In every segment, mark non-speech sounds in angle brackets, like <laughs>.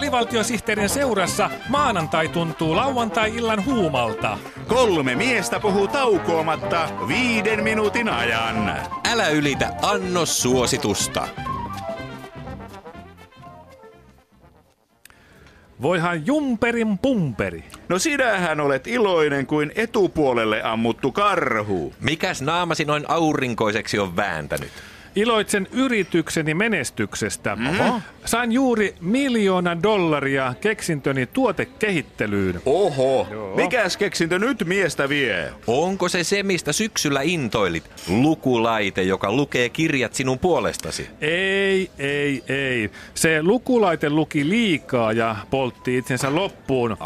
Alivaltiosihteerin seurassa maanantai tuntuu lauantai-illan huumalta. Kolme miestä puhuu taukoamatta viiden minuutin ajan. Älä ylitä annos suositusta. Voihan jumperin pumperi. No sinähän olet iloinen kuin etupuolelle ammuttu karhu. Mikäs naamasi noin aurinkoiseksi on vääntänyt? Iloitsen yritykseni menestyksestä. Mm. Sain juuri miljoona dollaria keksintöni tuotekehittelyyn. Oho, mikäs keksintö nyt miestä vie? Onko se se, mistä syksyllä intoilit? Lukulaite, joka lukee kirjat sinun puolestasi. Ei, ei, ei. Se lukulaite luki liikaa ja poltti itsensä loppuun.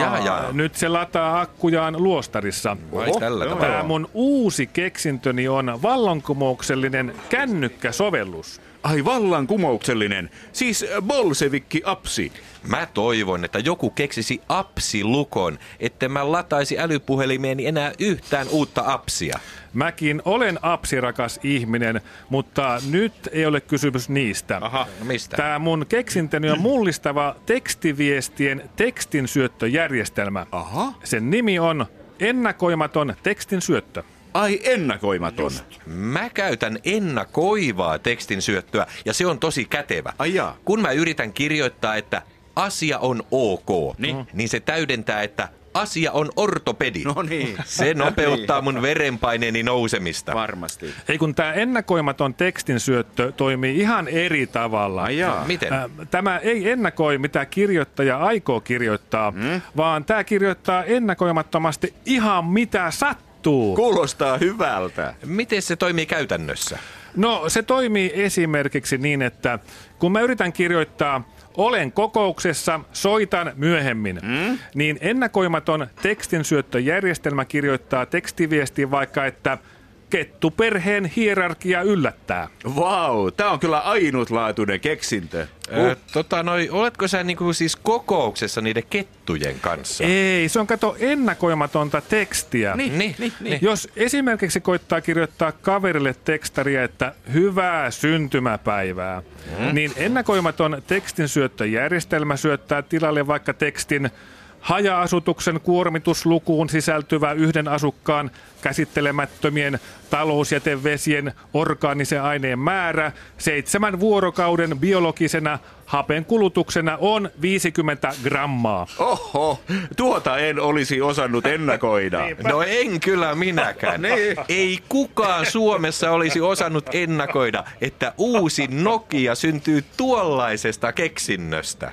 Ja, ja. Nyt se lataa akkujaan luostarissa. Vai tällä joo. tavalla? Tämä mun uusi keksintöni on vallankumouksellinen kännykkäsovellus. Ai vallankumouksellinen, siis bolsevikki apsi. Mä toivon, että joku keksisi apsilukon, että mä lataisi älypuhelimieni enää yhtään uutta apsia. Mäkin olen apsirakas ihminen, mutta nyt ei ole kysymys niistä. Aha. No mistä? Tämä mun keksintöni on mullistava tekstiviestien tekstinsyöttöjärjestelmä. Aha. Sen nimi on ennakoimaton tekstin syöttö. Ai ennakoimaton. Mä käytän ennakoivaa tekstin syöttöä ja se on tosi kätevä. Ai jaa. Kun mä yritän kirjoittaa, että asia on ok, Niin. niin se täydentää, että asia on ortopedi. No niin. Se <laughs> nopeuttaa mun verenpaineeni nousemista. Varmasti. Ei kun tämä ennakoimaton tekstin syöttö toimii ihan eri tavalla. Ai jaa. Miten? Ä, Tämä ei ennakoi, mitä kirjoittaja aikoo kirjoittaa, mm? vaan tämä kirjoittaa ennakoimattomasti ihan mitä sattuu. Kuulostaa hyvältä. Miten se toimii käytännössä? No se toimii esimerkiksi niin, että kun mä yritän kirjoittaa olen kokouksessa, soitan myöhemmin, mm? niin ennakoimaton tekstinsyöttöjärjestelmä kirjoittaa tekstiviestiin vaikka, että kettuperheen hierarkia yllättää. Vau, tää on kyllä ainutlaatuinen keksintö. Ö, tota noi, oletko sä niinku siis kokouksessa niiden kettujen kanssa? Ei, se on kato ennakoimatonta tekstiä. Niin, niin, niin. niin. Jos esimerkiksi koittaa kirjoittaa kaverille tekstaria, että hyvää syntymäpäivää, mm. niin ennakoimaton tekstinsyöttöjärjestelmä syöttää tilalle vaikka tekstin haja-asutuksen kuormituslukuun sisältyvä yhden asukkaan käsittelemättömien talousjätevesien orgaanisen aineen määrä seitsemän vuorokauden biologisena hapen kulutuksena on 50 grammaa. Oho, tuota en olisi osannut ennakoida. <laughs> No en kyllä minäkään. <laughs> Niin. Ei kukaan Suomessa olisi osannut ennakoida, että uusi Nokia syntyy tuollaisesta keksinnöstä.